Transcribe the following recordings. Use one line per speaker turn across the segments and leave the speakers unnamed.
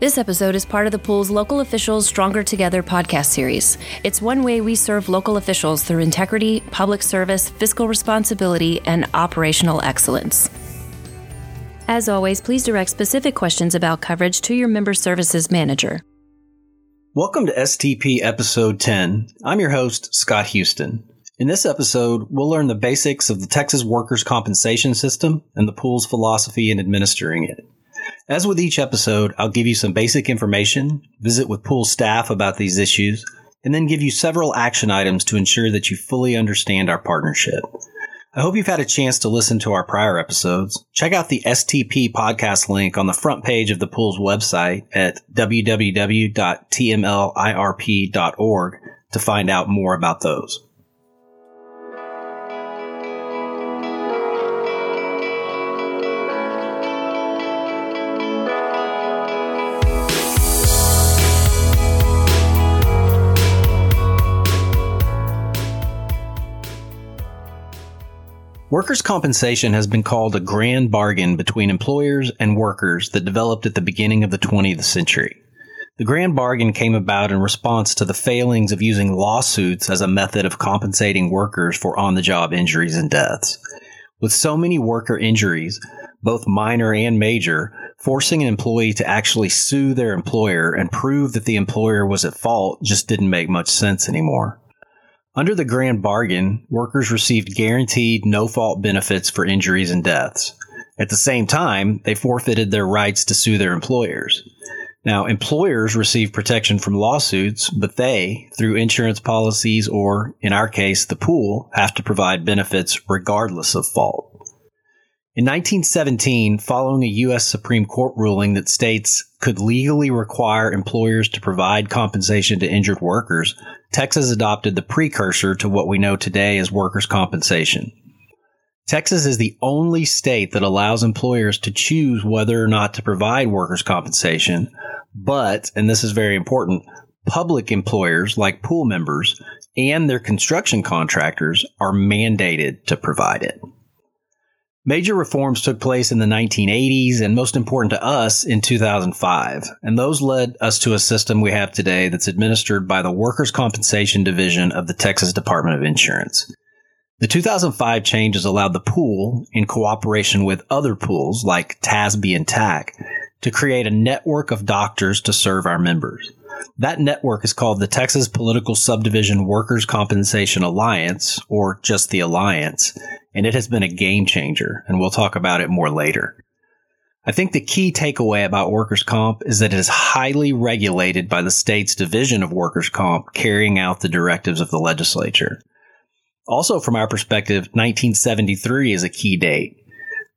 This episode is part of the pool's Local Officials Stronger Together podcast series. It's one way we serve local officials through integrity, public service, fiscal responsibility, and operational excellence. As always, please direct specific questions about coverage to your member services manager.
Welcome to STP Episode 10. I'm your host, Scott Houston. In this episode, we'll learn the basics of the Texas Workers' Compensation System and the pool's philosophy in administering it. As with each episode, I'll give you some basic information, visit with pool staff about these issues, and then give you several action items to ensure that you fully understand our partnership. I hope you've had a chance to listen to our prior episodes. Check out the STP podcast link on the front page of the pool's website at www.tmlirp.org to find out more about those. Workers' compensation has been called a grand bargain between employers and workers that developed at the beginning of the 20th century. The grand bargain came about in response to the failings of using lawsuits as a method of compensating workers for on the job injuries and deaths. With so many worker injuries, both minor and major, forcing an employee to actually sue their employer and prove that the employer was at fault just didn't make much sense anymore. Under the grand bargain, workers received guaranteed no fault benefits for injuries and deaths. At the same time, they forfeited their rights to sue their employers. Now, employers receive protection from lawsuits, but they, through insurance policies or, in our case, the pool, have to provide benefits regardless of fault. In 1917, following a U.S. Supreme Court ruling that states could legally require employers to provide compensation to injured workers, Texas adopted the precursor to what we know today as workers' compensation. Texas is the only state that allows employers to choose whether or not to provide workers' compensation, but, and this is very important, public employers like pool members and their construction contractors are mandated to provide it. Major reforms took place in the 1980s and most important to us in 2005. And those led us to a system we have today that's administered by the Workers' Compensation Division of the Texas Department of Insurance. The 2005 changes allowed the pool, in cooperation with other pools like TASB and TAC, to create a network of doctors to serve our members. That network is called the Texas Political Subdivision Workers' Compensation Alliance, or just the Alliance, and it has been a game changer, and we'll talk about it more later. I think the key takeaway about workers' comp is that it is highly regulated by the state's division of workers' comp carrying out the directives of the legislature. Also, from our perspective, 1973 is a key date.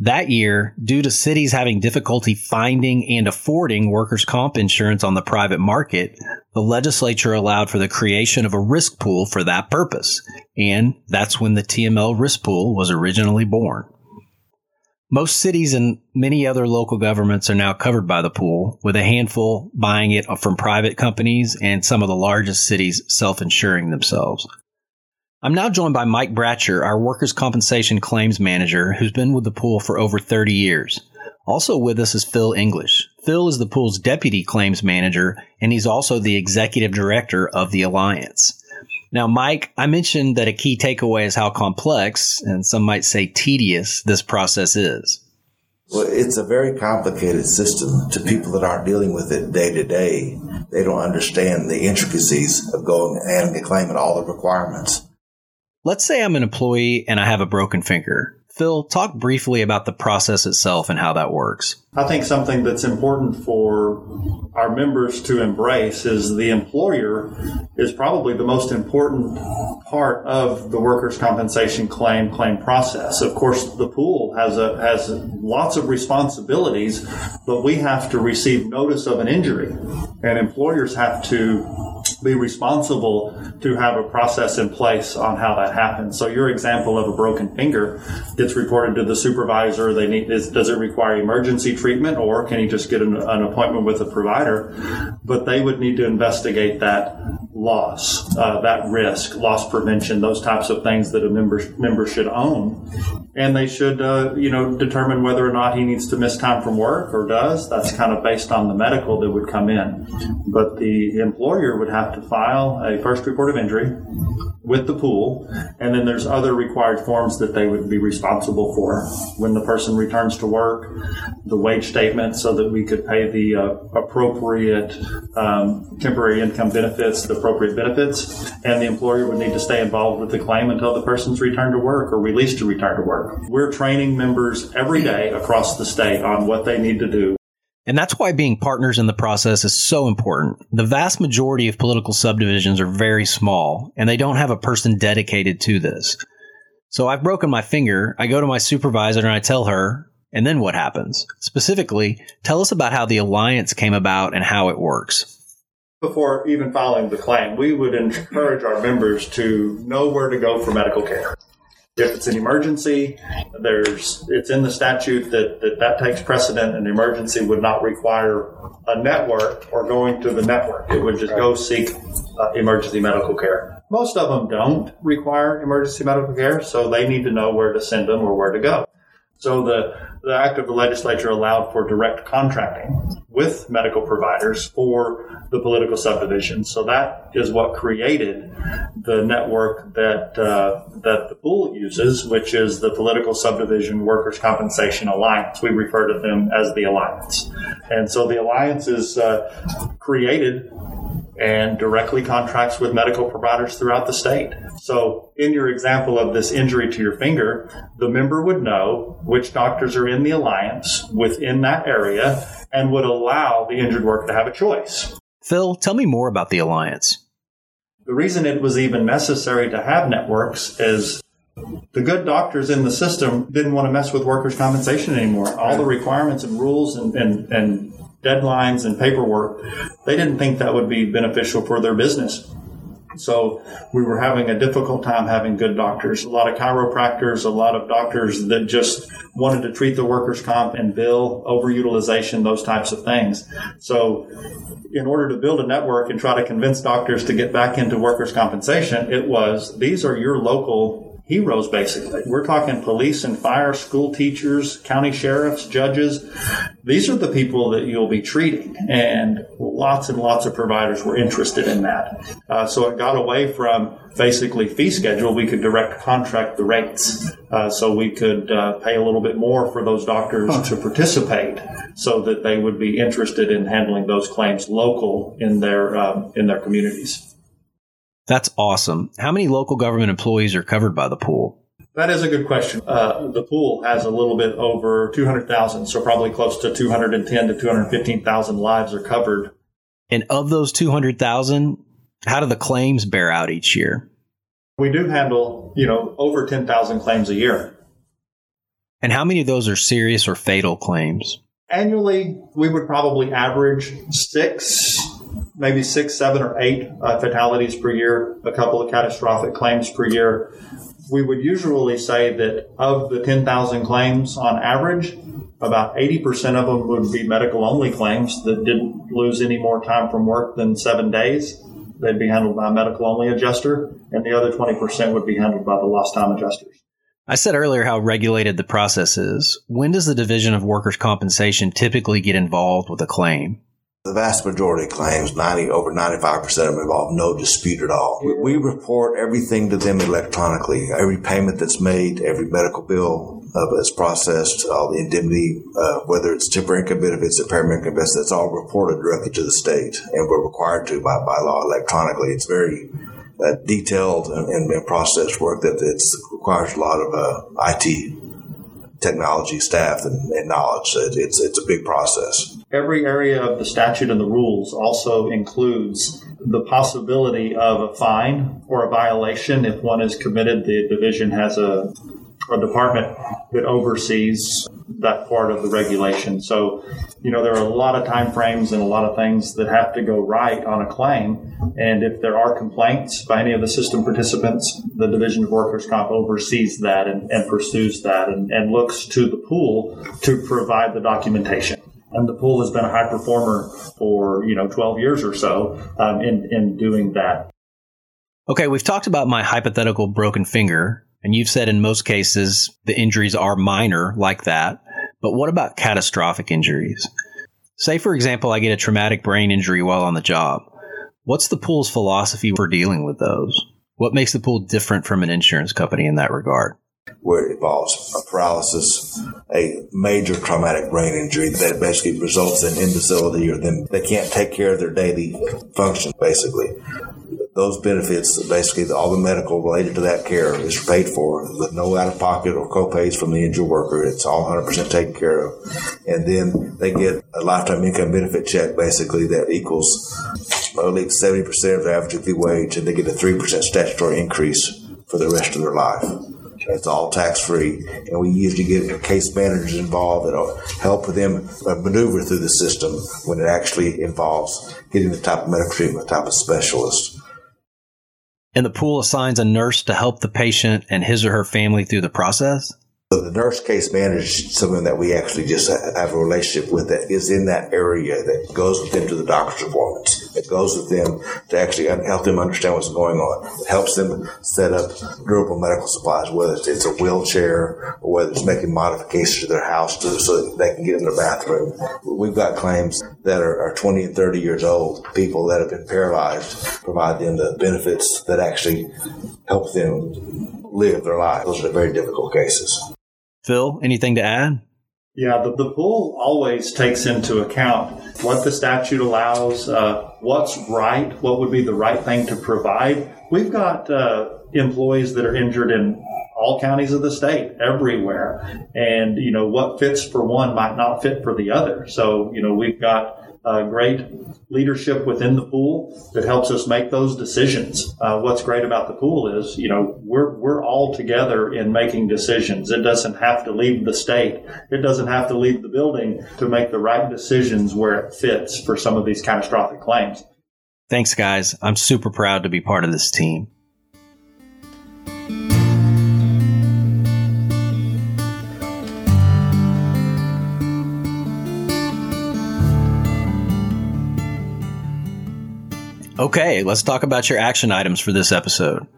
That year, due to cities having difficulty finding and affording workers' comp insurance on the private market, the legislature allowed for the creation of a risk pool for that purpose. And that's when the TML risk pool was originally born. Most cities and many other local governments are now covered by the pool, with a handful buying it from private companies and some of the largest cities self insuring themselves. I'm now joined by Mike Bratcher, our workers' compensation claims manager, who's been with the pool for over 30 years. Also with us is Phil English. Phil is the pool's deputy claims manager, and he's also the executive director of the Alliance. Now, Mike, I mentioned that a key takeaway is how complex, and some might say tedious, this process is.
Well, it's a very complicated system to people that aren't dealing with it day to day. They don't understand the intricacies of going and claiming all the requirements.
Let's say I'm an employee and I have a broken finger. Phil, talk briefly about the process itself and how that works.
I think something that's important for our members to embrace is the employer is probably the most important part of the workers' compensation claim claim process. Of course, the pool has a has lots of responsibilities, but we have to receive notice of an injury, and employers have to be responsible to have a process in place on how that happens. So your example of a broken finger gets reported to the supervisor. They need, does it require emergency treatment or can you just get an, an appointment with a provider? But they would need to investigate that loss, uh, that risk, loss prevention, those types of things that a member, member should own. And they should, uh, you know, determine whether or not he needs to miss time from work or does. That's kind of based on the medical that would come in. But the employer would have to file a first report of injury with the pool, and then there's other required forms that they would be responsible for when the person returns to work, the wage statement, so that we could pay the uh, appropriate um, temporary income benefits, the appropriate benefits, and the employer would need to stay involved with the claim until the person's returned to work or released to return to work. We're training members every day across the state on what they need to do
and that's why being partners in the process is so important. The vast majority of political subdivisions are very small and they don't have a person dedicated to this. So I've broken my finger. I go to my supervisor and I tell her, and then what happens? Specifically, tell us about how the alliance came about and how it works.
Before even filing the claim, we would encourage our members to know where to go for medical care if it's an emergency, there's it's in the statute that, that that takes precedent. An emergency would not require a network or going to the network. It would just go seek uh, emergency medical care. Most of them don't require emergency medical care, so they need to know where to send them or where to go. So the, the act of the legislature allowed for direct contracting with medical providers for the political subdivision. So that is what created the network that uh, that the pool uses, which is the Political Subdivision Workers' Compensation Alliance. We refer to them as the Alliance, and so the Alliance is uh, created and directly contracts with medical providers throughout the state. So, in your example of this injury to your finger, the member would know which doctors are in the alliance within that area and would allow the injured worker to have a choice.
Phil, tell me more about the alliance.
The reason it was even necessary to have networks is the good doctors in the system didn't want to mess with workers' compensation anymore. All the requirements and rules and, and, and deadlines and paperwork, they didn't think that would be beneficial for their business. So we were having a difficult time having good doctors. A lot of chiropractors, a lot of doctors that just wanted to treat the workers' comp and bill overutilization, those types of things. So in order to build a network and try to convince doctors to get back into workers' compensation, it was these are your local heroes, basically. We're talking police and fire, school teachers, county sheriffs, judges. These are the people that you'll be treating. And lots and lots of providers were interested in that. Uh, so it got away from basically fee schedule. We could direct contract the rates. Uh, so we could uh, pay a little bit more for those doctors huh. to participate so that they would be interested in handling those claims local in their, um, in their communities.
That's awesome. How many local government employees are covered by the pool?
That is a good question. Uh, the pool has a little bit over 200,000, so probably close to 210 to 215,000 lives are covered.
And of those 200,000, how do the claims bear out each year?
We do handle, you know, over 10,000 claims a year.
And how many of those are serious or fatal claims?
Annually, we would probably average six maybe six, seven, or eight uh, fatalities per year, a couple of catastrophic claims per year. We would usually say that of the 10,000 claims on average, about 80% of them would be medical only claims that didn't lose any more time from work than seven days. They'd be handled by a medical only adjuster, and the other 20% would be handled by the lost time adjusters.
I said earlier how regulated the process is. When does the Division of Workers' Compensation typically get involved with a claim?
The vast majority of claims, 90, over 95% of them involve no dispute at all. We, we report everything to them electronically. Every payment that's made, every medical bill uh, that's processed, all the indemnity, uh, whether it's temporary income benefits or paramedic benefits, that's all reported directly to the state. And we're required to by, by law electronically. It's very uh, detailed and, and, work that it requires a lot of uh, IT technology staff and, and knowledge. It's, it's a big process.
Every area of the statute and the rules also includes the possibility of a fine or a violation if one is committed. The division has a, a department that oversees that part of the regulation. So, you know, there are a lot of time frames and a lot of things that have to go right on a claim. And if there are complaints by any of the system participants, the Division of Workers' Comp oversees that and, and pursues that and, and looks to the pool to provide the documentation and the pool has been a high performer for you know 12 years or so um, in in doing that.
Okay, we've talked about my hypothetical broken finger. And you've said in most cases the injuries are minor like that. But what about catastrophic injuries? Say, for example, I get a traumatic brain injury while on the job. What's the pool's philosophy for dealing with those? What makes the pool different from an insurance company in that regard?
Where it involves a paralysis, a major traumatic brain injury that basically results in imbecility or them they can't take care of their daily function basically those benefits, basically all the medical related to that care is paid for with no out of pocket or copays from the injured worker. It's all 100% taken care of. And then they get a lifetime income benefit check basically that equals at least 70% of the average weekly wage and they get a 3% statutory increase for the rest of their life. It's all tax free, and we usually get case managers involved that'll help them uh, maneuver through the system when it actually involves getting the type of medical treatment, the type of specialist
and the pool assigns a nurse to help the patient and his or her family through the process?
The nurse case manager is someone that we actually just have a relationship with that is in that area that goes with them to the doctor's appointments. It goes with them to actually help them understand what's going on. It helps them set up durable medical supplies, whether it's a wheelchair or whether it's making modifications to their house to, so that they can get in their bathroom. We've got claims that are, are 20 and 30 years old, people that have been paralyzed, provide them the benefits that actually help them live their lives. Those are very difficult cases.
Phil, anything to add?
Yeah, the, the pool always takes into account what the statute allows, uh, what's right, what would be the right thing to provide. We've got uh, employees that are injured in all counties of the state, everywhere. And, you know, what fits for one might not fit for the other. So, you know, we've got uh, great leadership within the pool that helps us make those decisions. Uh, what's great about the pool is, you know, we're we're all together in making decisions. It doesn't have to leave the state. It doesn't have to leave the building to make the right decisions where it fits for some of these catastrophic claims.
Thanks, guys. I'm super proud to be part of this team. Okay, let's talk about your action items for this episode.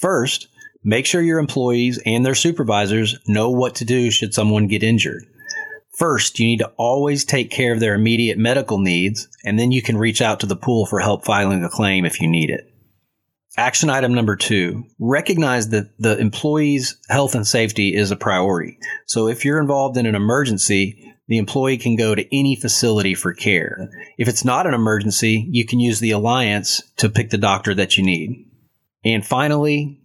First, make sure your employees and their supervisors know what to do should someone get injured. First, you need to always take care of their immediate medical needs, and then you can reach out to the pool for help filing a claim if you need it. Action item number two, recognize that the employee's health and safety is a priority. So if you're involved in an emergency, the employee can go to any facility for care. If it's not an emergency, you can use the alliance to pick the doctor that you need. And finally,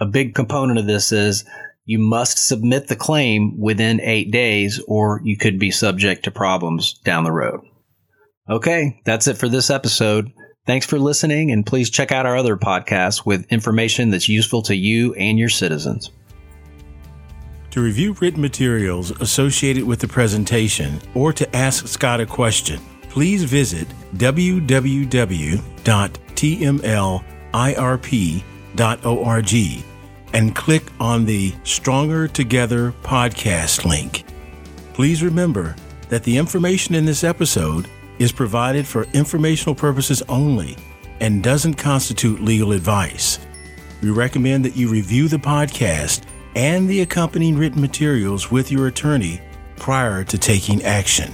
a big component of this is you must submit the claim within eight days or you could be subject to problems down the road. Okay, that's it for this episode. Thanks for listening and please check out our other podcasts with information that's useful to you and your citizens.
To review written materials associated with the presentation or to ask Scott a question, please visit www.tmlirp.org and click on the Stronger Together podcast link. Please remember that the information in this episode is provided for informational purposes only and doesn't constitute legal advice. We recommend that you review the podcast and the accompanying written materials with your attorney prior to taking action.